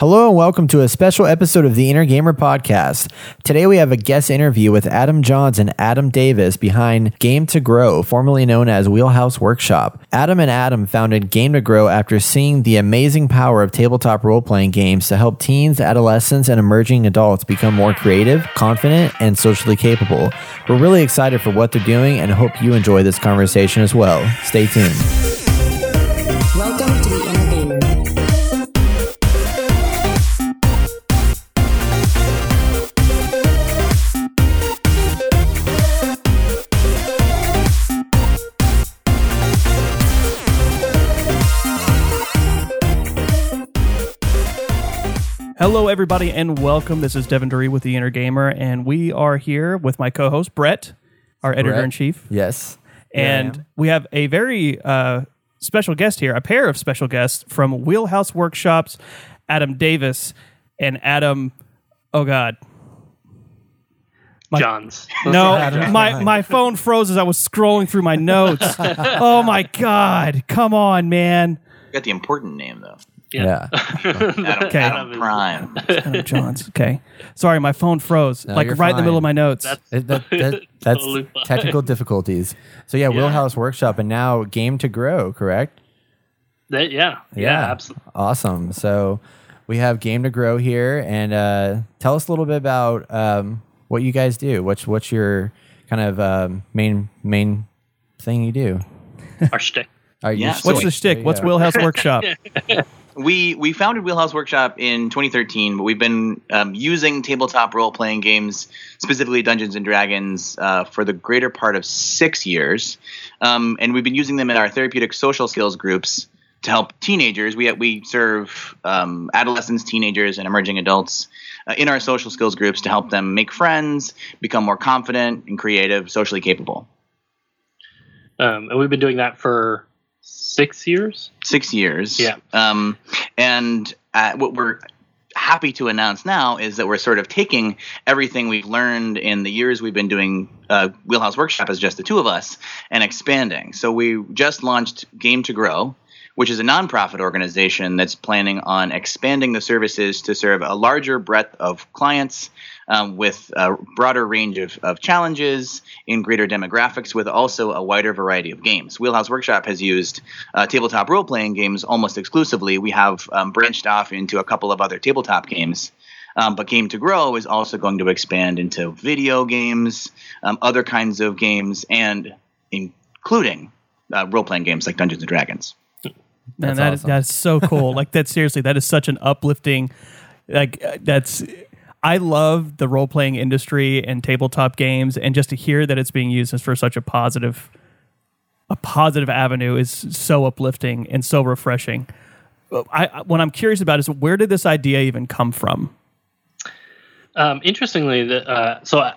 Hello and welcome to a special episode of the Inner Gamer Podcast. Today we have a guest interview with Adam Johns and Adam Davis behind Game to Grow, formerly known as Wheelhouse Workshop. Adam and Adam founded Game to Grow after seeing the amazing power of tabletop role playing games to help teens, adolescents, and emerging adults become more creative, confident, and socially capable. We're really excited for what they're doing and hope you enjoy this conversation as well. Stay tuned. Hello, everybody, and welcome. This is Devin Dury with the Inner Gamer, and we are here with my co-host Brett, our editor in chief, Yes. And am. we have a very uh, special guest here, a pair of special guests from Wheelhouse Workshops, Adam Davis and Adam. Oh God, Johns. no, my my phone froze as I was scrolling through my notes. oh my God, come on, man. got the important name though. Yeah. Adam, Okay. Adam Prime. Adam Johns. Okay, sorry, my phone froze No, like you're right in the middle of my notes. It- that- that- that's Totally technical difficulties. So yeah, Wheelhouse Workshop and now Game to Grow, correct? That- yeah, yeah, absolutely. Awesome. So we have Game to Grow here, and uh, tell us a little bit about um, what you guys do. What's what's your kind of um, main main thing you do? Our shtick. Are Yeah, just- so What's the shtick? there you What's. Wheelhouse Workshop? We we founded Wheelhouse Workshop in 2013, but we've been um, using tabletop role playing games, specifically Dungeons and Dragons, uh, for the greater part of six years, um, and we've been using them in our therapeutic social skills groups to help teenagers. We we serve um, adolescents, teenagers, and emerging adults. Uh, in our social skills groups to help them make friends, become more confident and creative, socially capable. Um, and we've been doing that for six years. six years. Yeah. Um, and uh, what we're happy to announce now is that we're sort of taking everything we've learned in the years we've been doing uh, Wheelhouse Workshop as just the two of us and expanding. So we just launched Game to Grow, which is a nonprofit organization that's planning on expanding the services to serve a larger breadth of clients um, with a broader range of, of challenges in greater demographics with also a wider variety of games. Wheelhouse Workshop has used uh, tabletop role playing games almost exclusively. We have um, branched off into a couple of other tabletop games. Um, but Game to Grow is also going to expand into video games, um, other kinds of games, and including uh, role playing games like Dungeons and Dragons. Man, That's that is awesome. that's so cool. like that seriously, that is such an uplifting like uh, that's I love the role playing industry and tabletop games and just to hear that it's being used as for such a positive a positive avenue is so uplifting and so refreshing. I, I what I'm curious about is where did this idea even come from? Um, interestingly, the, uh, so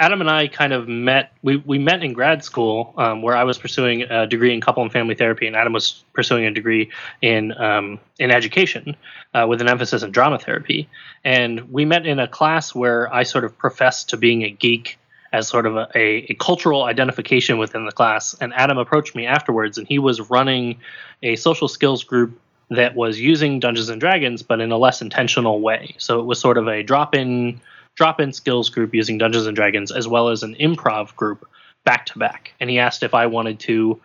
Adam and I kind of met. We, we met in grad school um, where I was pursuing a degree in couple and family therapy, and Adam was pursuing a degree in um, in education uh, with an emphasis in drama therapy. And we met in a class where I sort of professed to being a geek as sort of a, a, a cultural identification within the class. And Adam approached me afterwards, and he was running a social skills group that was using Dungeons and Dragons, but in a less intentional way. So it was sort of a drop-in drop-in skills group using Dungeons and Dragons, as well as an improv group back to back. And he asked if I wanted to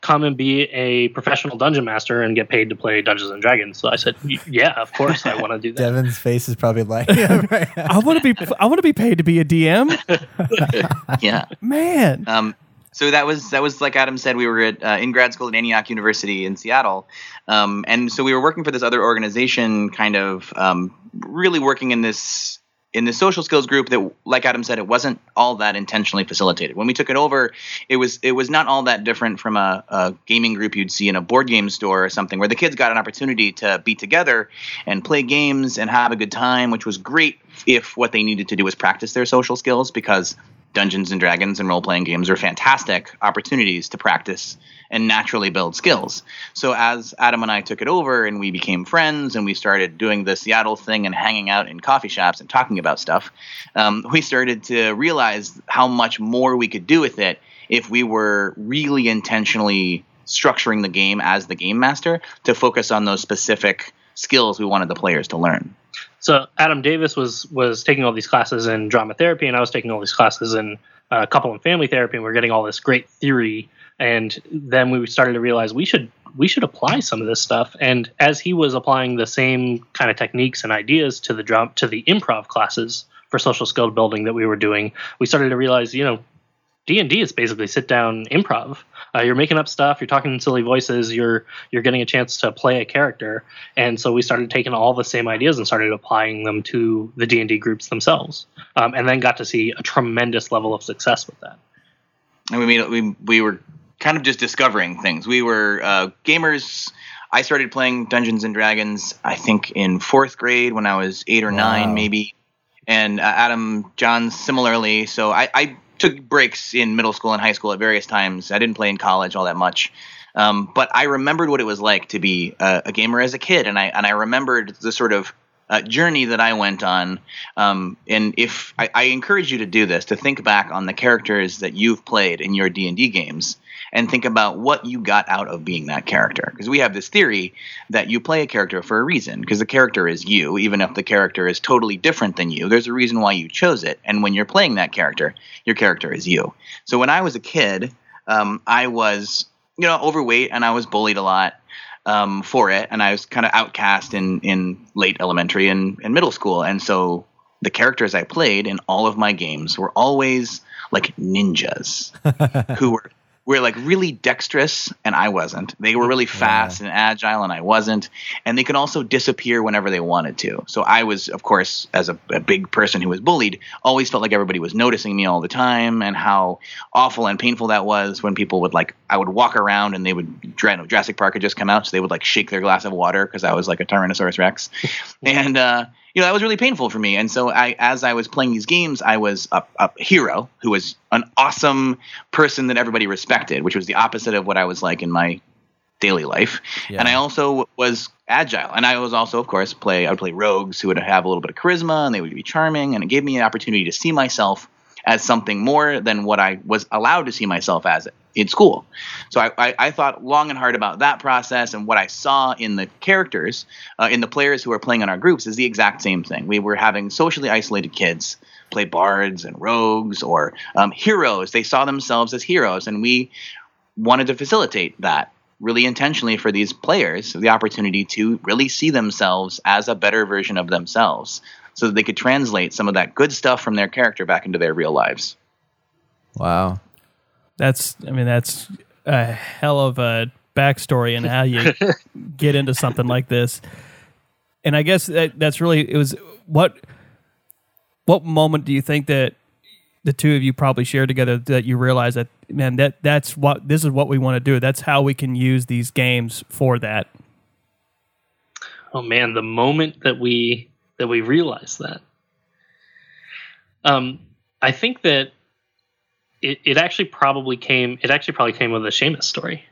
come and be a professional dungeon master and get paid to play Dungeons and Dragons. So I said, "Yeah, of course, I want to do that." Devin's face is probably like right. I want to be I want to be paid to be a DM. Yeah. Man. Um, so that was that was like Adam said. We were at, uh, in grad school at Antioch University in Seattle, um, and so we were working for this other organization, kind of um, really working in this in the social skills group that, like Adam said, it wasn't all that intentionally facilitated. When we took it over, it was it was not all that different from a, a gaming group you'd see in a board game store or something, where the kids got an opportunity to be together and play games and have a good time, which was great if what they needed to do was practice their social skills because Dungeons and Dragons and role playing games are fantastic opportunities to practice and naturally build skills. So as Adam and I took it over and we became friends and we started doing the Seattle thing and hanging out in coffee shops and talking about stuff, um, we started to realize how much more we could do with it if we were really intentionally structuring the game as the game master to focus on those specific skills we wanted the players to learn. So Adam Davis was was taking all these classes in drama therapy, and I was taking all these classes in uh, couple and family therapy, and we are getting all this great theory. And then we started to realize we should we should apply some of this stuff. And as he was applying the same kind of techniques and ideas to the drum to the improv classes for social skill building that we were doing, we started to realize, you know, D and D is basically sit down improv. Uh, you're making up stuff, you're talking in silly voices, you're you're getting a chance to play a character, and so we started taking all the same ideas and started applying them to the D and D groups themselves, um, and then got to see a tremendous level of success with that. And we made we we were kind of just discovering things. We were uh, gamers. I started playing Dungeons and Dragons, I think in fourth grade when I was eight or Wow. nine, maybe. And uh, Adam John similarly. So I, I took breaks in middle school and high school at various times. I didn't play in college all that much. Um, but I remembered what it was like to be a, a gamer as a kid, and I and I remembered the sort of uh, journey that I went on. Um, and if I, I encourage you to do this, to think back on the characters that you've played in your D and D games, and think about what you got out of being that character. Because we have this theory that you play a character for a reason, because the character is you, even if the character is totally different than you. There's a reason why you chose it, and when you're playing that character, your character is you. So when I was a kid, um, I was you know overweight and I was bullied a lot um, for it, and I was kind of outcast in in late elementary and, and middle school, and so the characters I played in all of my games were always like ninjas who were were like really dexterous and I wasn't. They were really fast and agile and I wasn't. And they could also disappear whenever they wanted to. So I was, of course, as a, a big person who was bullied, always felt like everybody was noticing me all the time and how awful and painful that was when people would like I would walk around and they would Dra- Jurassic Park had just come out, so they would like shake their glass of water because I was like a Tyrannosaurus Rex. and uh you know that was really painful for me. And so i as i was playing these games i was a, a hero who was an awesome person that everybody respected which was the opposite of what i was like in my daily life. Yeah. and i also was agile. And i was also of course play i would play rogues who would have a little bit of charisma and they would be charming. And it gave me an opportunity to see myself as something more than what i was allowed to see myself as in school so I, I, I thought long and hard about that process and what I saw in the characters, uh, in the players who were playing in our groups, is the exact same thing. We were having socially isolated kids play bards and rogues or um, heroes. They saw themselves as heroes, and we wanted to facilitate that really intentionally for these players the opportunity to really see themselves as a better version of themselves so that they could translate some of that good stuff from their character back into their real lives. Wow. That's, I mean, that's a hell of a backstory and how you get into something like this. And I guess that, that's really it was what what moment do you think that the two of you probably shared together that you realize that man that that's what this is what we want to do. That's how we can use these games for that. Oh man, the moment that we that we realized that. Um, I think that it, it actually probably came. It actually probably came with a Seamus story.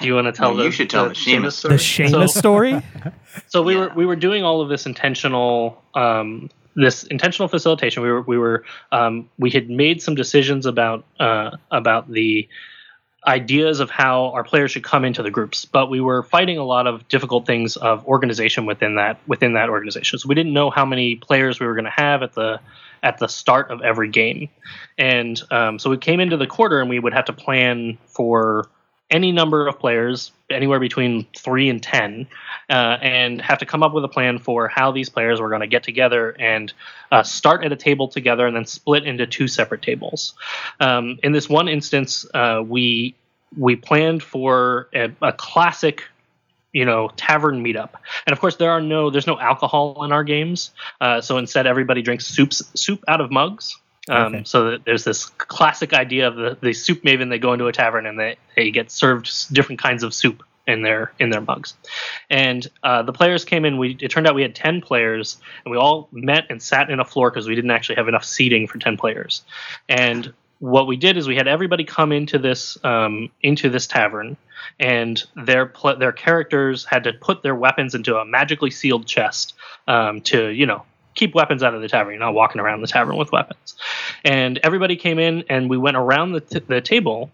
Do you want to tell Well, the you should tell the Seamus story? The Seamus So- story? so we Yeah. were we were doing all of this intentional um, this intentional facilitation. We were we were um, we had made some decisions about uh, about the ideas of how our players should come into the groups, but we were fighting a lot of difficult things of organization within that within that organization. So we didn't know how many players we were going to have at the at the start of every game, and um, so we came into the quarter and we would have to plan for any number of players, anywhere between three and ten, uh, and have to come up with a plan for how these players were going to get together and uh, start at a table together and then split into two separate tables. Um, in this one instance, uh, we we planned for a, a classic you know tavern meetup. And of course there are no there's no alcohol in our games. Uh, so instead everybody drinks soups soup out of mugs. Um, Okay. so that there's this classic idea of the, the soup maven they go into a tavern and they, they get served different kinds of soup in their in their mugs. And uh, the players came in we it turned out we had 10 players and we all met and sat in a floor because we didn't actually have enough seating for 10 players. And what we did is we had everybody come into this um, into this tavern and their pl- their characters had to put their weapons into a magically sealed chest um, to you know keep weapons out of the tavern. You're not walking around the tavern with weapons. And everybody came in and we went around the, t- the table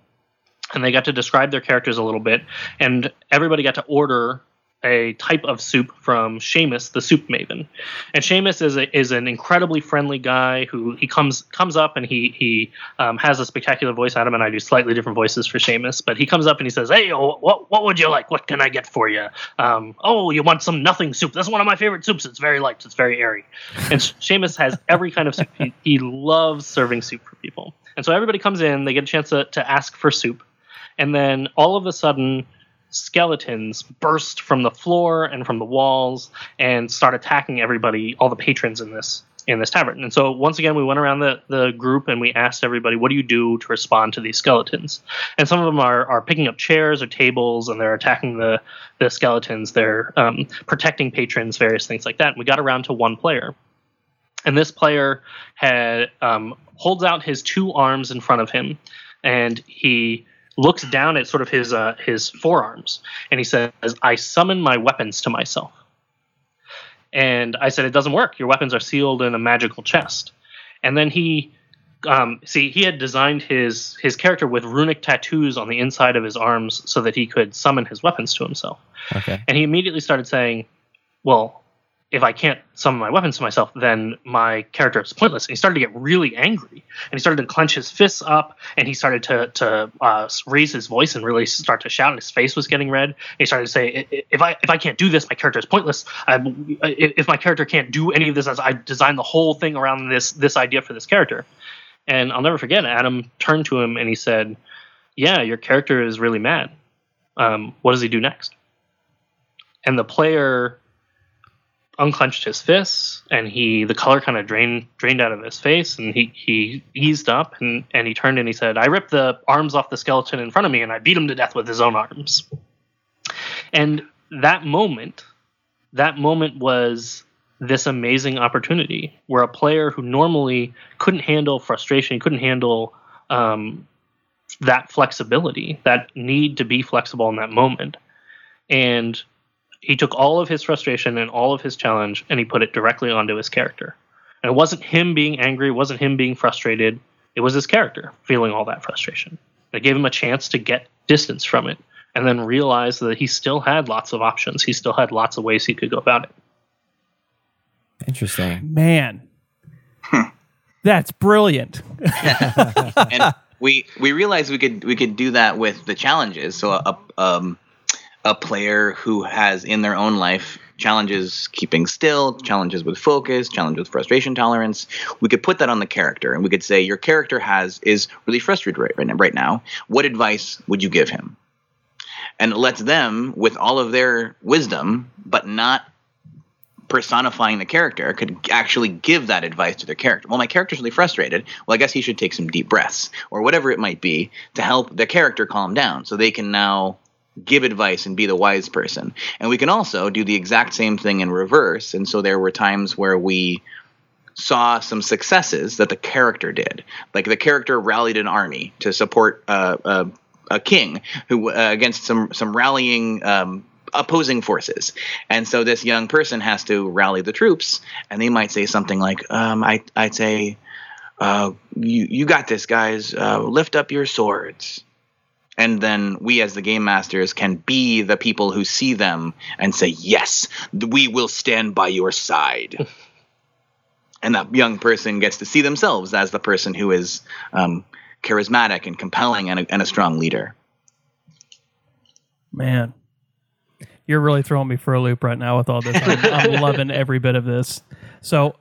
and they got to describe their characters a little bit and everybody got to order a type of soup from Seamus, the soup maven. And Seamus is a, is an incredibly friendly guy who he comes comes up and he he um, has a spectacular voice. Adam and I do slightly different voices for Seamus, but he comes up and he says, "Hey, oh, what what would you like? What can I get for you? Um, oh, you want some nothing soup? That's one of my favorite soups. It's very light. It's very airy." And Seamus has every kind of soup. He, he loves serving soup for people. And so everybody comes in, they get a chance to, to ask for soup, and then all of a sudden skeletons burst from the floor and from the walls and start attacking everybody, all the patrons in this in this tavern. And so once again, we went around the, the group and we asked everybody, what do you do to respond to these skeletons? And some of them are, are picking up chairs or tables and they're attacking the, the skeletons. They're um, protecting patrons, various things like that. And we got around to one player. And this player had um, holds out his two arms in front of him and he looks down at sort of his uh, his forearms and he says, "I summon my weapons to myself." And I said, "It doesn't work. Your weapons are sealed in a magical chest." And then he, um, see, he had designed his his character with runic tattoos on the inside of his arms so that he could summon his weapons to himself. Okay. And he immediately started saying, "Well, if I can't summon my weapons to myself, then my character is pointless." And he started to get really angry, and he started to clench his fists up, and he started to to uh, raise his voice and really start to shout. And his face was getting red. And he started to say, "If I if I can't do this, my character is pointless. I, if my character can't do any of this, as I designed the whole thing around this this idea for this character." And I'll never forget. Adam turned to him and he said, "Yeah, your character is really mad. Um, what does he do next?" And the player unclenched his fists and he the color kind of drained drained out of his face and he he eased up and and he turned and he said i ripped the arms off the skeleton in front of me and i beat him to death with his own arms. And that moment that moment was this amazing opportunity where a player who normally couldn't handle frustration couldn't handle um, that flexibility that need to be flexible in that moment and he took all of his frustration and all of his challenge and he put it directly onto his character. And it wasn't him being angry, it wasn't him being frustrated, it was his character feeling all that frustration. It gave him a chance to get distance from it and then realize that he still had lots of options. He still had lots of ways he could go about it. Interesting. Man, that's brilliant. and we we realized we could we could do that with the challenges. So a um a player who has in their own life challenges keeping still, challenges with focus, challenges with frustration tolerance. We could put that on the character, and we could say your character has is really frustrated right, right now. Right now, what advice would you give him? And it lets them, with all of their wisdom, but not personifying the character, could actually give that advice to their character. Well, my character's really frustrated. Well, I guess he should take some deep breaths, or whatever it might be, to help the character calm down, so they can now give advice and be the wise person. And we can also do the exact same thing in reverse. And so there were times where we saw some successes that the character did. Like the character rallied an army to support uh, a king who uh, against some some rallying um, opposing forces. And so this young person has to rally the troops, and they might say something like, um, I, "I'd say." Uh, you you got this, guys. Uh, lift up your swords and then we as the game masters can be the people who see them and say yes we will stand by your side and that young person gets to see themselves as the person who is um, charismatic and compelling and a, and a strong leader Man, you're really throwing me for a loop right now with all this. I'm, I'm loving every bit of this. So,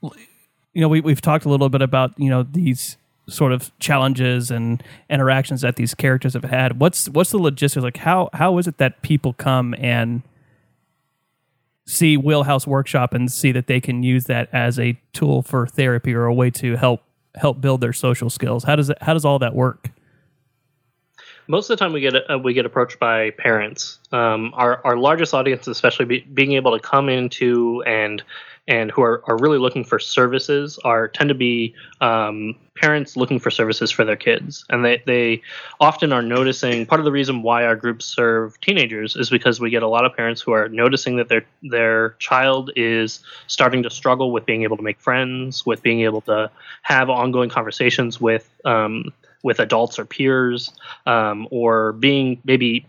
you know, we, we've talked a little bit about, you know, these sort of challenges and interactions that these characters have had. What's what's the logistics like? How how is it that people come and see Wheelhouse Workshop and see that they can use that as a tool for therapy or a way to help help build their social skills? How does it how does all that work? most of the time we get uh, we get approached by parents. Um, our our largest audience, especially be, being able to come into and and who are, are really looking for services, are tend to be um, parents looking for services for their kids, and they they often are noticing. Part of the reason why our groups serve teenagers is because we get a lot of parents who are noticing that their their child is starting to struggle with being able to make friends, with being able to have ongoing conversations with. Um, with adults or peers, um, or being maybe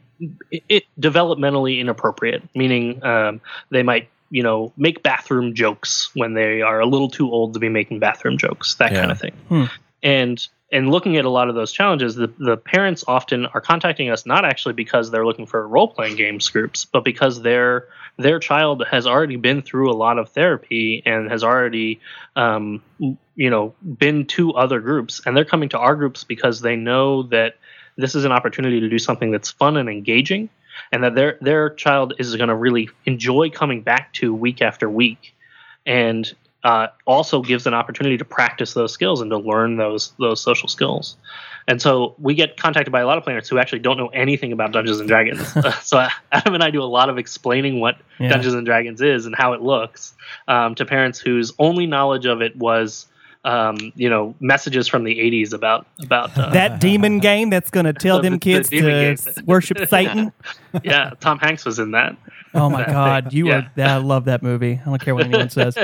it, it developmentally inappropriate, meaning um, they might you know make bathroom jokes when they are a little too old to be making bathroom jokes, that Yeah. kind of thing. And and looking at a lot of those challenges, the, the parents often are contacting us not actually because they're looking for role playing games groups, but because their their child has already been through a lot of therapy and has already um, you know been to other groups, and they're coming to our groups because they know that this is an opportunity to do something that's fun and engaging, and that their their child is going to really enjoy coming back to week after week, and uh, also gives an opportunity to practice those skills and to learn those those social skills. And so we get contacted by a lot of players who actually don't know anything about Dungeons and Dragons. so Adam and I do a lot of explaining what Yeah. Dungeons and Dragons is and how it looks um, to parents whose only knowledge of it was, um, you know, messages from the '80s about about uh, that demon game that's going to tell The- them kids demon to worship Satan. yeah, Tom Hanks was in that. Oh my God, you Yeah. are! I love that movie. I don't care what anyone says.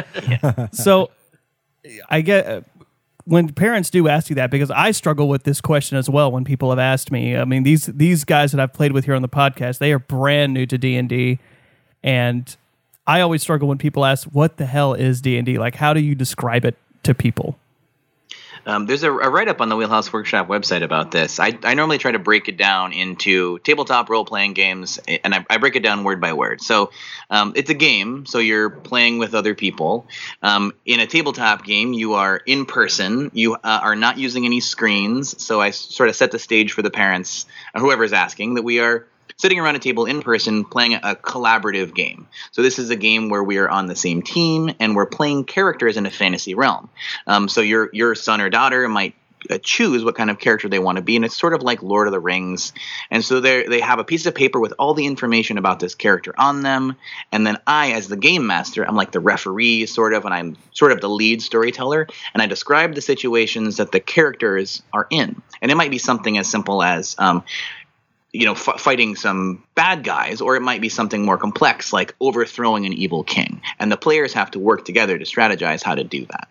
So, I get uh, when parents do ask you that because I struggle with this question as well. When people have asked me, I mean these these guys that I've played with here on the podcast, they are brand new to D and D, and I always struggle when people ask, "What the hell is D and D? Like, how do you describe it to people?" Um, there's a, a write up on the Wheelhouse Workshop website about this. I, I normally try to break it down into tabletop role playing games, and I, I break it down word by word. So um, it's a game, so you're playing with other people. Um, in a tabletop game, you are in person, you uh, are not using any screens. So I sort of set the stage for the parents, uh, whoever's asking, that we are sitting around a table in person playing a collaborative game. So this is a game where we are on the same team and we're playing characters in a fantasy realm. Um, so your your son or daughter might uh, choose what kind of character they want to be, and it's sort of like Lord of the Rings. And so they they have a piece of paper with all the information about this character on them, and then I, as the game master, I'm like the referee, sort of, and I'm sort of the lead storyteller, and I describe the situations that the characters are in, and it might be something as simple as. Um, you know, f- fighting some bad guys, or it might be something more complex, like overthrowing an evil king. And the players have to work together to strategize how to do that.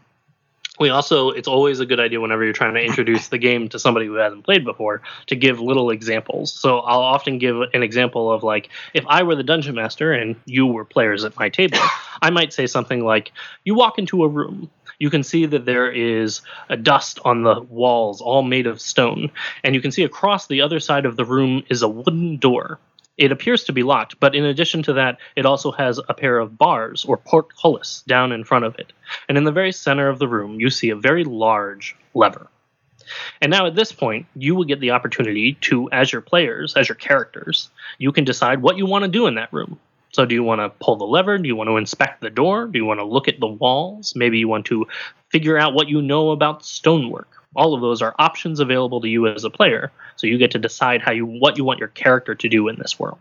We also, it's always a good idea whenever you're trying to introduce the game to somebody who hasn't played before to give little examples. So I'll often give an example of like, if I were the dungeon master and you were players at my table, I might say something like, you walk into a room. You can see that there is a dust on the walls, all made of stone. And you can see across the other side of the room is a wooden door. It appears to be locked, but in addition to that, it also has a pair of bars or portcullis down in front of it. And in the very center of the room, you see a very large lever. And now at this point, you will get the opportunity to, as your players, as your characters, you can decide what you want to do in that room. So, do you want to pull the lever? Do you want to inspect the door? Do you want to look at the walls? Maybe you want to figure out what you know about stonework. All of those are options available to you as a player. So you get to decide how you what you want your character to do in this world.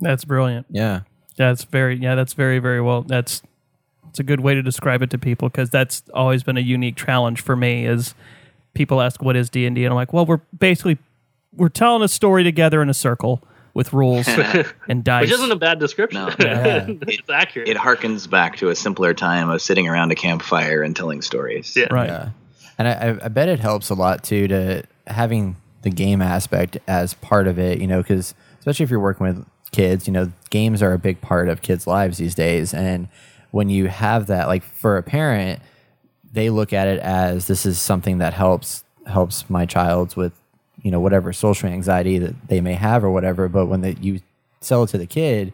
That's brilliant. Yeah. That's very yeah. That's very very well. That's it's a good way to describe it to people because that's always been a unique challenge for me. Is people ask what is D and D, and I'm like, well, we're basically we're telling a story together in a circle with rules and dice. Which isn't a bad description. No. Yeah. it's accurate. It harkens back to a simpler time of sitting around a campfire and telling stories. Yeah. right. Yeah. And I, I- I bet it helps a lot too to having the game aspect as part of it, you know, because especially if you're working with kids, you know, games are a big part of kids' lives these days. And when you have that, like for a parent, they look at it as this is something that helps helps my child with you know whatever social anxiety that they may have or whatever but when they, you sell it to the kid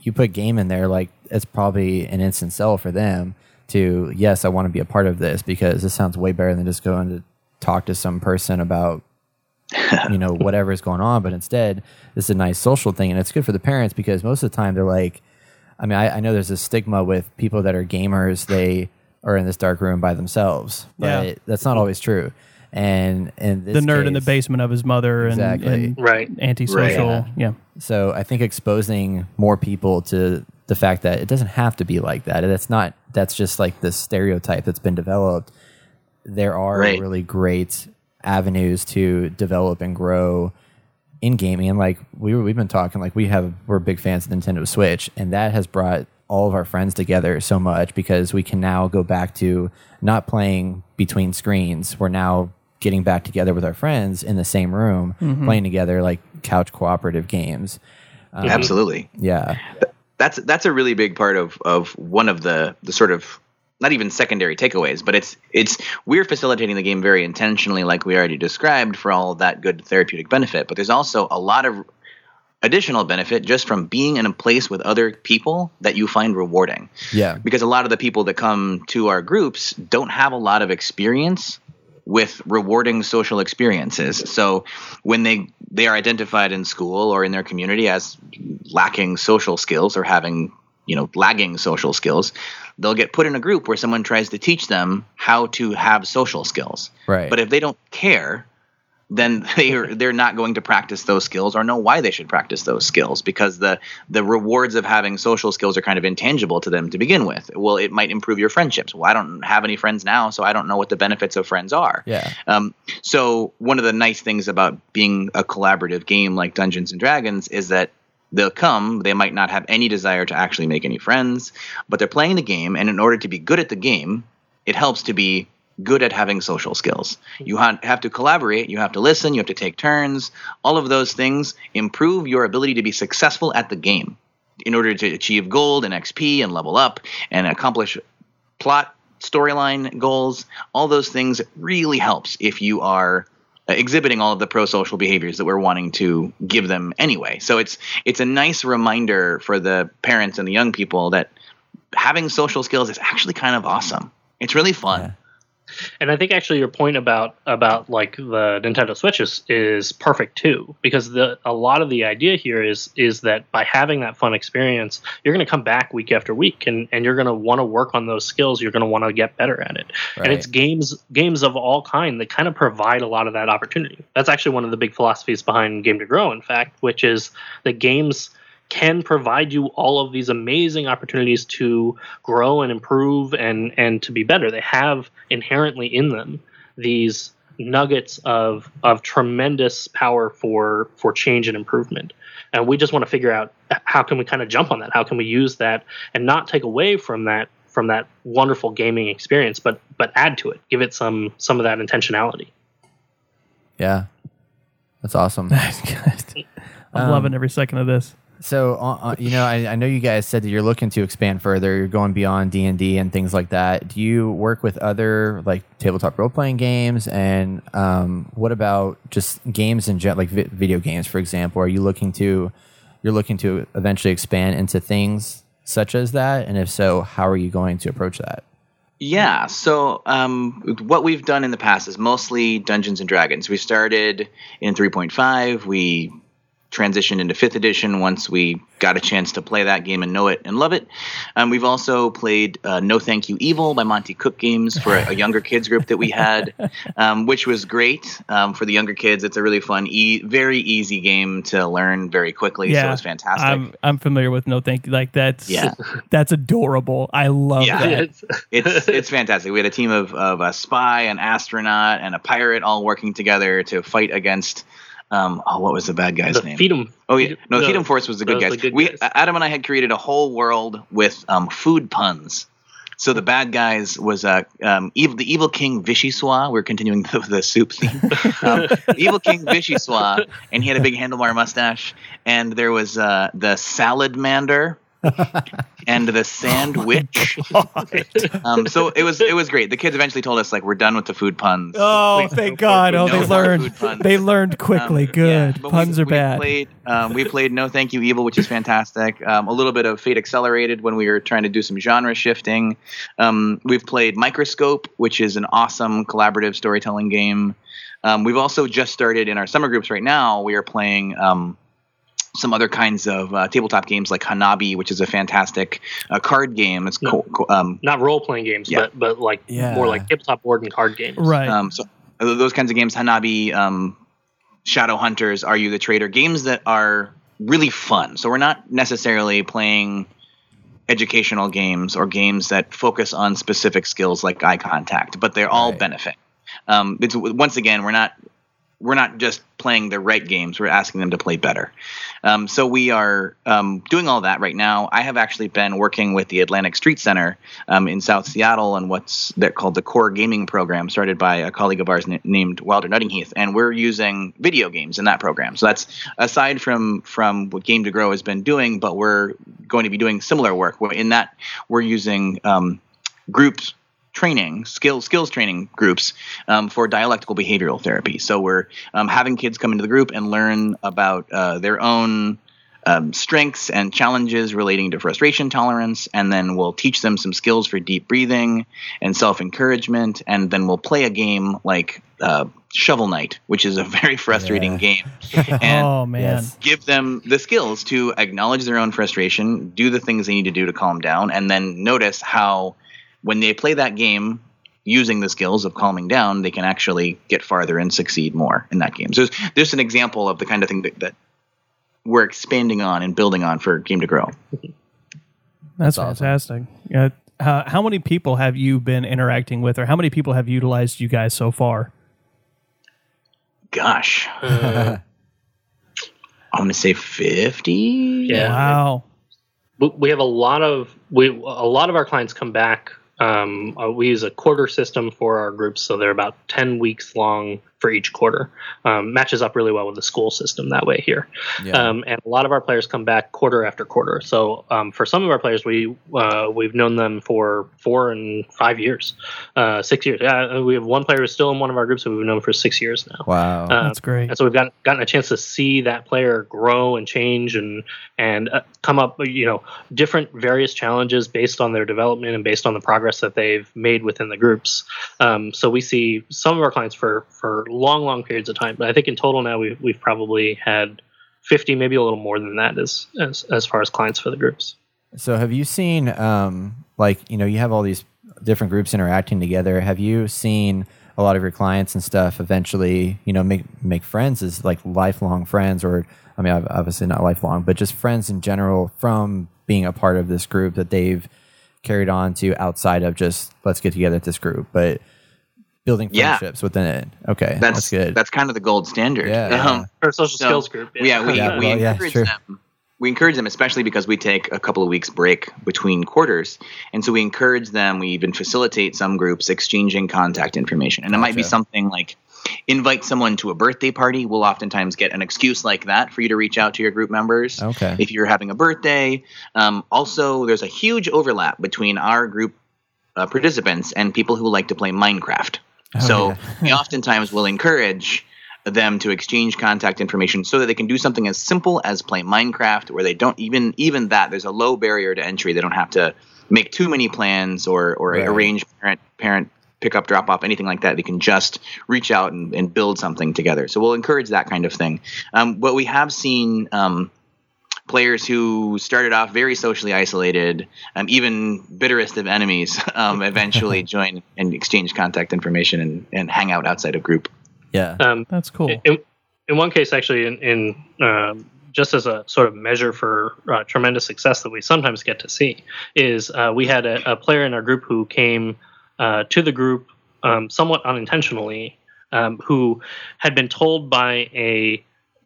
you put game in there like it's probably an instant sell for them to yes i want to be a part of this because this sounds way better than just going to talk to some person about you know whatever is going on but instead this is a nice social thing and it's good for the parents because most of the time they're like i mean i, I know there's a stigma with people that are gamers they are in this dark room by themselves but Yeah. that's not always true and and The nerd in the basement of his mother and, Exactly. and Right. antisocial. Right. Yeah. So I think exposing more people to the fact that it doesn't have to be like that. That's not. That's just like the stereotype that's been developed. There are Right. really great avenues to develop and grow in gaming. And like we were, we've been talking, like we have we're big fans of Nintendo Switch, and that has brought all of our friends together so much because we can now go back to not playing between screens. We're now getting back together with our friends in the same room, playing together like couch cooperative games. Um, Absolutely. Yeah. that's that's a really big part of of one of the the sort of not even secondary takeaways, but it's it's we're facilitating the game very intentionally, like we already described, for all that good therapeutic benefit. But there's also a lot of additional benefit just from being in a place with other people that you find rewarding. Yeah. Because a lot of the people that come to our groups don't have a lot of experience with rewarding social experiences. So when they they are identified in school or in their community as lacking social skills or having, you know, lagging social skills, they'll get put in a group where someone tries to teach them how to have social skills. Right. But if they don't care, then they're they're not going to practice those skills or know why they should practice those skills because the the rewards of having social skills are kind of intangible to them to begin with. Well, it might improve your friendships. Well, I don't have any friends now, so I don't know what the benefits of friends are. Yeah. Um, so one of the nice things about being a collaborative game like Dungeons and Dragons is that they'll come they might not have any desire to actually make any friends but they're playing the game and in order to be good at the game it helps to be good at having social skills. You ha- have to collaborate you have to listen you have to take turns. All of those things improve your ability to be successful at the game in order to achieve gold and xp and level up and accomplish plot storyline goals. All those things really helps if you are uh, exhibiting all of the pro-social behaviors that we're wanting to give them anyway. So it's it's a nice reminder for the parents and the young people that having social skills is actually kind of awesome. It's really fun. Yeah. And I think actually your point about about like the Nintendo Switch is, is perfect too, because the a lot of the idea here is is that by having that fun experience, you're going to come back week after week, and and you're going to want to work on those skills. You're going to want to get better at it, Right. and it's games games of all kind that kind of provide a lot of that opportunity. That's actually one of the big philosophies behind Game to Grow, in fact, which is that games can provide you all of these amazing opportunities to grow and improve and and to be better. They have inherently in them these nuggets of of tremendous power for for change and improvement. And we just want to figure out how can we kind of jump on that? How can we use that and not take away from that from that wonderful gaming experience, but but add to it, give it some some of that intentionality. Yeah. That's awesome. I'm Um, loving every second of this. So, uh, uh, you know, I, I know you guys said that you're looking to expand further. You're going beyond D and D and things like that. Do you work with other like tabletop role playing games? And um, what about just games in gen- like vi- video games, for example? Are you looking to you're looking to eventually expand into things such as that? And if so, how are you going to approach that? Yeah. So um, what we've done in the past is mostly Dungeons and Dragons. We started in 3.5. We transitioned into fifth edition once we got a chance to play that game and know it and love it. Um, we've also played uh, No Thank You Evil by Monte Cook Games for a, a younger kids group that we had, um, which was great um, for the younger kids. It's a really fun, e- very easy game to learn very quickly. so Yeah, it's fantastic. I'm I'm familiar with No Thank You. Like that's Yeah. that's adorable. I love Yeah. that. It's- it's it's fantastic. We had a team of of a spy, an astronaut, and a pirate all working together to fight against. Um, oh, what was the bad guy's the name? Feed'em. oh yeah, no, the- Feed'em Force was the good guys. the good we guys. Adam and I had created a whole world with um, food puns. So the bad guys was uh, um, evil, the evil king Vichyssoise. We're continuing the, the soup theme. um, evil king Vichyssoise, and he had a big handlebar mustache. And there was uh, the salad mander. and the sandwich. um, so it was it was great. The kids eventually told us like we're done with the food puns. Oh, Please thank no God! food- Oh, they learned. They learned quickly. Um, Good. yeah, Puns we, are we bad. Played, um, we played No Thank You Evil, which is fantastic. Um, a little bit of Fate Accelerated when we were trying to do some genre shifting. Um, we've played Microscope, which is an awesome collaborative storytelling game. Um, we've also just started in our summer groups right now. We are playing um, some other kinds of uh, tabletop games like Hanabi, which is a fantastic uh, card game. It's co- co- um, not role playing games, Yeah. but but like Yeah. more like tabletop board and card games. right. Um, so uh, those kinds of games, Hanabi, um, Shadow Hunters, Are You the Traitor? Games that are really fun. So we're not necessarily playing educational games or games that focus on specific skills like eye contact, but they're all Right. benefit. Um, it's once again, we're not we're not just playing the right games; we're asking them to play better. Um, so we are um, doing all that right now. I have actually been working with the Atlantic Street Center um, in South Seattle on what's they're called the Core Gaming Program, started by a colleague of ours n- named Wilder Nuttingheath, and we're using video games in that program. So that's aside from from what Game to Grow has been doing, but we're going to be doing similar work. In that, we're using um, groups training skills skills training groups um, for dialectical behavioral therapy. So we're um, having kids come into the group and learn about uh, their own um, strengths and challenges relating to frustration tolerance. And then we'll teach them some skills for deep breathing and self-encouragement. And then we'll play a game like uh, shovel knight which is a very frustrating game. And oh man, give them the skills to acknowledge their own frustration, do the things they need to do to calm down, and then notice how when they play that game using the skills of calming down, they can actually get farther and succeed more in that game. So there's, there's an example of the kind of thing that, that we're expanding on and building on for Game to Grow. that's awesome. fantastic. Yeah. Uh, how many people have you been interacting with, or how many people have utilized you guys so far? Gosh, Uh, I'm going to say 50. Yeah. Wow. we- we have a lot of we a lot of our clients come back. Um, uh, we use a quarter system for our groups, so they're about ten weeks long for each quarter. Um, matches up really well with the school system that way here. Yeah. Um, and a lot of our players come back quarter after quarter. So um, for some of our players, we uh, we've known them for four and five years, uh, six years. Yeah, we have one player who's still in one of our groups who we've known for six years now. wow. Uh, That's great. and so we've gotten gotten a chance to see that player grow and change and and uh, come up, you know, different various challenges based on their development and based on the progress that they've made within the groups. Um, so we see some of our clients for for long, long periods of time. But I think in total now we've we've probably had fifty, maybe a little more than that, as as as far as clients for the groups. So have you seen um like you know you have all these different groups interacting together have you seen a lot of your clients and stuff eventually you know make make friends as like lifelong friends or I mean obviously not lifelong but just friends in general from being a part of this group that they've carried on to outside of just let's get together at this group but building Yeah. friendships within it okay That's, that's, good That's kind of the gold standard. Yeah, yeah. Um, Or social So, skills group. Yeah, we, Yeah, we well, encourage true. them. We encourage them, especially because we take a couple of weeks break between quarters, and so we encourage them. We even facilitate some groups exchanging contact information, and it might be something like invite someone to a birthday party. We'll oftentimes get an excuse like that for you to reach out to your group members. Okay. If you're having a birthday, um, also there's a huge overlap between our group uh, participants and people who like to play Minecraft. So yeah. we oftentimes will encourage them to exchange contact information so that they can do something as simple as play Minecraft, where they don't even even that there's a low barrier to entry. They don't have to make too many plans or or Right. arrange parent parent pick up drop off anything like that. They can just reach out and, and build something together. So we'll encourage that kind of thing. Um, but we have seen. Um, players who started off very socially isolated, um, even bitterest of enemies, um, eventually join and exchange contact information and, and hang out outside of group. yeah Um, That's cool. in, in one case, actually, in, in um, just as a sort of measure for uh, tremendous success that we sometimes get to see, is uh, we had a, a player in our group who came uh, to the group um, somewhat unintentionally, um, who had been told by a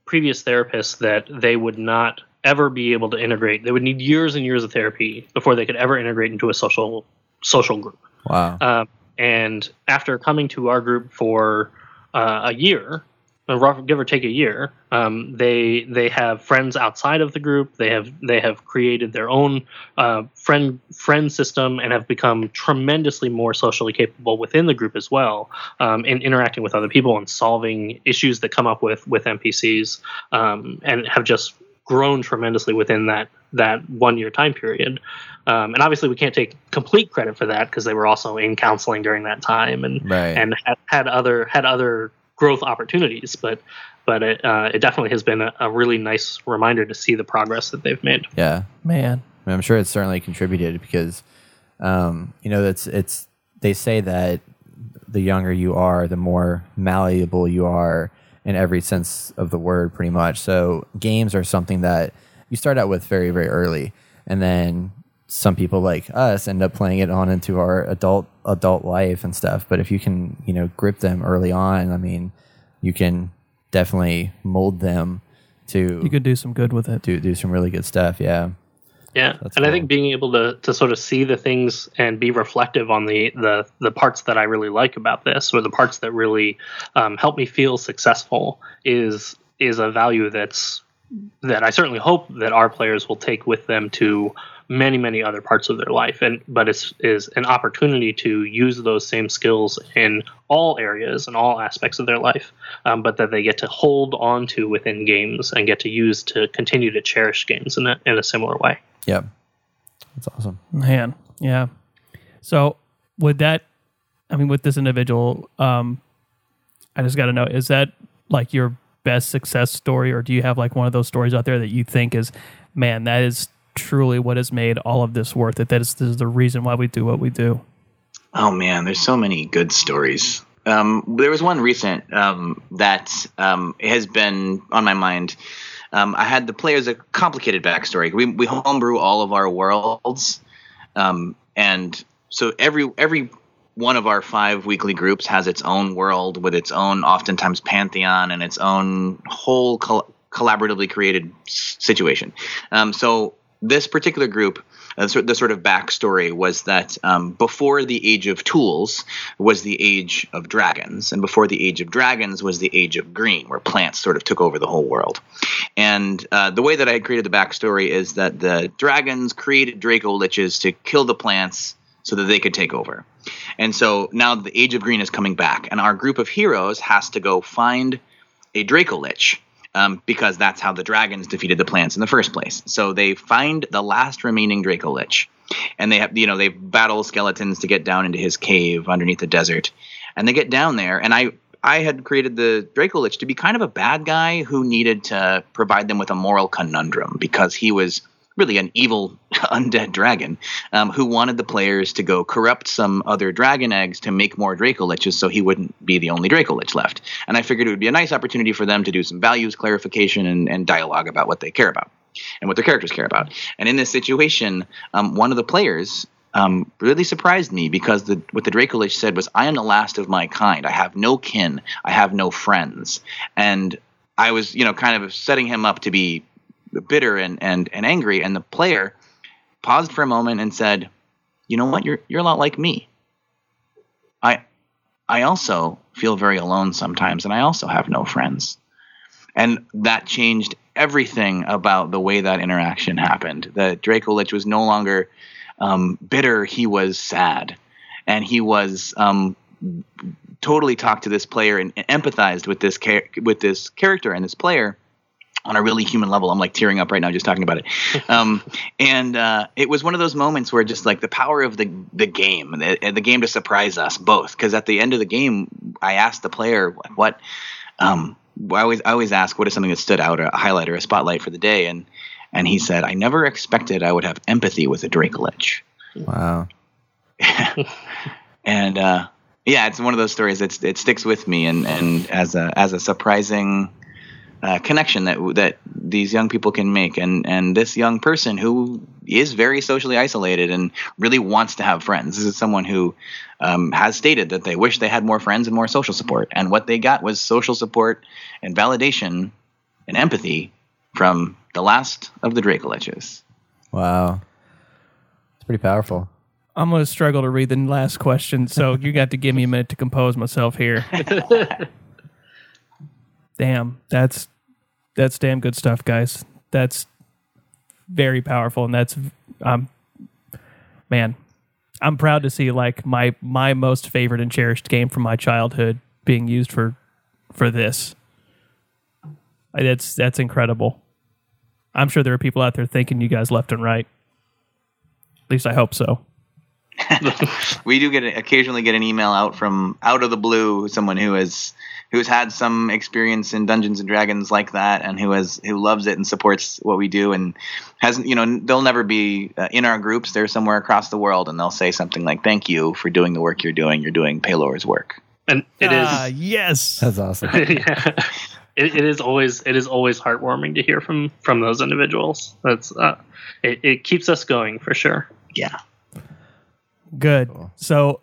previous therapist that they would not ever be able to integrate. They would need years and years of therapy before they could ever integrate into a social social group. wow Um, and after coming to our group for uh, a year, rough- give or take a year, um, they they have friends outside of the group. They have they have created their own uh, friend friend system and have become tremendously more socially capable within the group as well, um, in interacting with other people and solving issues that come up with with NPCs, um, and have just grown tremendously within that that one year time period. Um, and obviously, we can't take complete credit for that because they were also in counseling during that time and Right. and had, had other had other growth opportunities. But but it uh, it definitely has been a, a really nice reminder to see the progress that they've made. yeah Man. I mean, I'm sure it's certainly contributed because, um, you know, that's it's. They say that the younger you are, the more malleable you are in every sense of the word, pretty much. So games are something that you start out with very, very early, and then some people like us end up playing it on into our adult adult life and stuff. But if you can, you know, grip them early on, I mean, you can definitely mold them to You could do some good with it. do do some really good stuff. Yeah. Yeah, That's and I think being able to to sort of see the things and be reflective on the the the parts that I really like about this, or the parts that really um, help me feel successful, is is a value that's that I certainly hope that our players will take with them to many many other parts of their life and but it's is an opportunity to use those same skills in all areas and all aspects of their life um, but that they get to hold on to within games and get to use to continue to cherish games in a, in a similar way yeah That's awesome. Man, yeah. So with that, I mean, with this individual, um, I just got to know: is that like your best success story, or do you have like one of those stories out there that you think is, man, that is truly what has made all of this worth it? That is, this is the reason why we do what we do. Oh man, there's so many good stories. Um, there was one recent um, that um, has been on my mind. Um, I had the players a complicated backstory. We we homebrew all of our worlds, um, and so every every one of our five weekly groups has its own world with its own, oftentimes pantheon and its own whole col- collaboratively created situation. Um, so this particular group, uh, the sort of backstory was that um, before the age of tools was the age of dragons, and before the age of dragons was the age of green, where plants sort of took over the whole world. And uh, the way that I created the backstory is that the dragons created Draco liches to kill the plants so that they could take over. And so now the Age of Green is coming back, and our group of heroes has to go find a Draco Lich. Um, because that's how the dragons defeated the plants in the first place. So they find the last remaining Draco Lich, and they have, you know, they battle skeletons to get down into his cave underneath the desert, and they get down there. And I, I had created the Draco Lich to be kind of a bad guy who needed to provide them with a moral conundrum because he was really an evil undead dragon um, who wanted the players to go corrupt some other dragon eggs to make more Draco Liches so he wouldn't be the only Draco Lich left. And I figured it would be a nice opportunity for them to do some values clarification and, and dialogue about what they care about and what their characters care about. And in this situation, um, one of the players um, really surprised me because the, what the Draco Lich said was, I am the last of my kind. I have no kin. I have no friends. And I was, you know, kind of setting him up to be bitter and, and, and angry. And the player paused for a moment and said, you know what? You're, you're a lot like me. I, I also feel very alone sometimes, and I also have no friends. And that changed everything about the way that interaction happened. The Draco Lich was no longer um, bitter, he was sad. And he was um, totally talked to this player and, and empathized with this char- with this character and this player on a really human level. I'm like tearing up right now just talking about it. Um, and uh, it was one of those moments where just like the power of the the game, the, the game to surprise us both. Because at the end of the game, I asked the player what. Um, I always I always ask what is something that stood out, a highlight or a spotlight for the day, and and he said I never expected I would have empathy with a Draco Lich. Wow. and uh, yeah, it's one of those stories that it sticks with me, and and as a as a surprising uh, connection that that these young people can make, and and this young person who is very socially isolated and really wants to have friends. This is someone who um, has stated that they wish they had more friends and more social support, and what they got was social support and validation and empathy from the last of the Draco Liches. Wow. It's pretty powerful. I'm going to struggle to read the last question, so you got to give me a minute to compose myself here. damn, that's that's damn good stuff, guys. That's very powerful, and that's um, man, I'm proud to see like my my most favorite and cherished game from my childhood being used for for this. That's that's incredible. I'm sure there are people out there thanking you guys left and right. At least I hope so. we do get occasionally get an email out from out of the blue someone who has who's had some experience in Dungeons and Dragons like that and who has who loves it and supports what we do and hasn't you know they'll never be uh, in our groups they're somewhere across the world and they'll say something like thank you for doing the work you're doing you're doing Pelor's work and it is Ah, yes. That's awesome. yeah. It, it is always it is always heartwarming to hear from from those individuals. That's uh, it, it keeps us going for sure. yeah Good. So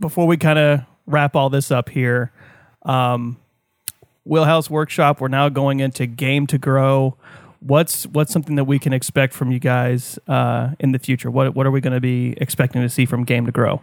before we kind of wrap all this up here, um, Wheelhouse Workshop. We're now going into Game to Grow. What's what's something that we can expect from you guys uh, in the future? What what are we going to be expecting to see from Game to Grow?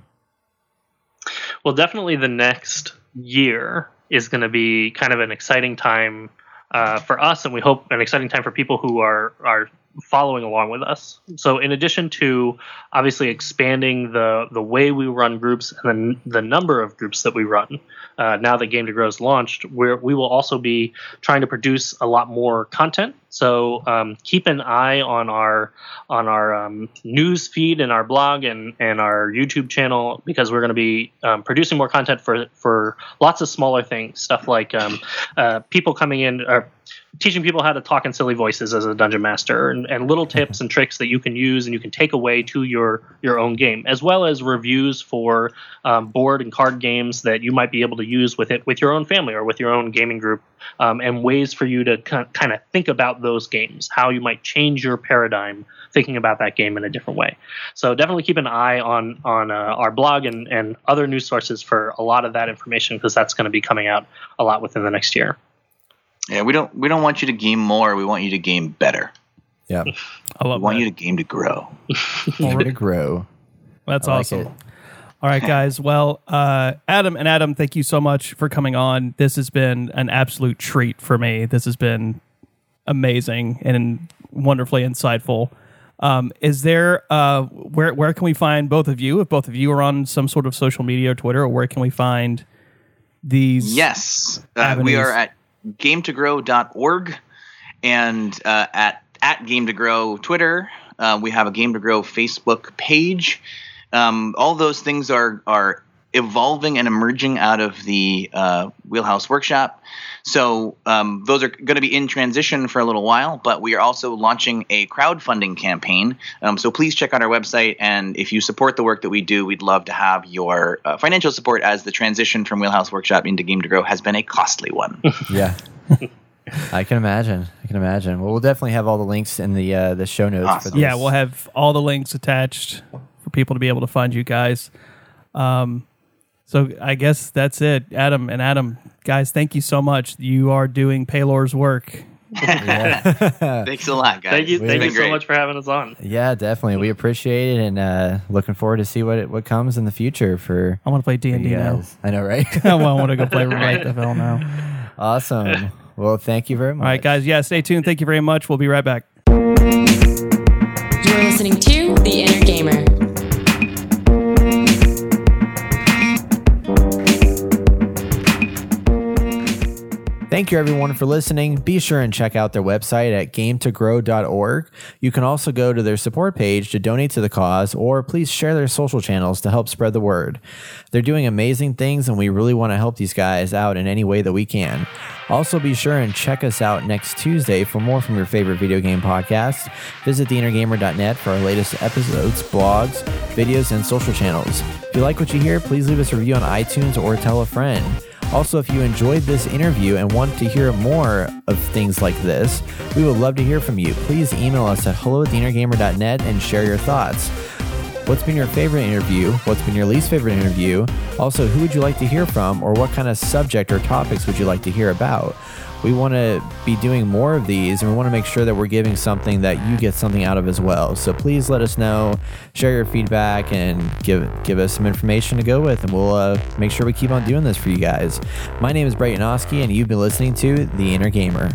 Well, definitely the next year is going to be kind of an exciting time uh, for us, and we hope an exciting time for people who are are following along with us. So, in addition to obviously expanding the the way we run groups and the, the number of groups that we run, uh, now that Game to Grow is launched, where we will also be trying to produce a lot more content. So um, keep an eye on our on our um, news feed and our blog and and our YouTube channel because we're going to be um, producing more content for for lots of smaller things, stuff like um, uh, people coming in or teaching people how to talk in silly voices as a dungeon master and, and little tips and tricks that you can use and you can take away to your your own game as well as reviews for um, board and card games that you might be able to use with it with your own family or with your own gaming group um, and ways for you to kind of think about those games how you might change your paradigm thinking about that game in a different way. So definitely keep an eye on on uh, our blog and, and other news sources for a lot of that information because that's going to be coming out a lot within the next year Yeah, we don't we don't want you to game more. We want you to game better. Yeah. I love. We love want that. you to game to grow. Game to grow. That's I like awesome. it. All right, guys. Well, uh, Adam and Adam, thank you so much for coming on. This has been an absolute treat for me. This has been amazing and wonderfully insightful. Um, is there uh, where where can we find both of you? If both of you are on some sort of social media or Twitter, or where can we find these? Yes, uh, we are at gametogrow.org and uh, at at Game to Grow Twitter. Uh, we have a Game to Grow Facebook page. Um, all those things are are evolving and emerging out of the uh, Wheelhouse Workshop. So um, those are going to be in transition for a little while, but we are also launching a crowdfunding campaign. Um, so please check out our website, and if you support the work that we do, we'd love to have your uh, financial support as the transition from Wheelhouse Workshop into Game to Grow has been a costly one. Yeah. I can imagine. I can imagine. Well, we'll definitely have all the links in the uh, the show notes Awesome. for this. Yeah, we'll have all the links attached for people to be able to find you guys. Um, so I guess that's it. Adam and Adam, guys, thank you so much. You are doing Pelor's work. Thanks a lot, guys. thank you thank you so great. much for having us on Yeah, definitely. We appreciate it, and uh, looking forward to see what what comes in the future for I want to play D and D now. I know, right? I want to go play right the hell now. awesome. Well, thank you very much. All right, guys. Yeah, stay tuned. Thank you very much. We'll be right back. You're listening to The Inner Gamer. Thank you, everyone, for listening. Be sure and check out their website at gametogrow.org. You can also go to their support page to donate to the cause, or please share their social channels to help spread the word. They're doing amazing things, and we really want to help these guys out in any way that we can. Also, be sure and check us out next Tuesday for more from your favorite video game podcast. Visit theinnergamer.net for our latest episodes, blogs, videos, and social channels. If you like what you hear, please leave us a review on iTunes or tell a friend. Also, if you enjoyed this interview and want to hear more of things like this, we would love to hear from you. Please email us at hello at and share your thoughts. What's been your favorite interview? What's been your least favorite interview? Also, who would you like to hear from, or what kind of subject or topics would you like to hear about? We want to be doing more of these, and we want to make sure that we're giving something that you get something out of as well. So please let us know, share your feedback, and give give us some information to go with, and we'll uh, make sure we keep on doing this for you guys. My name is Brett Yanofsky, and you've been listening to The Inner Gamer.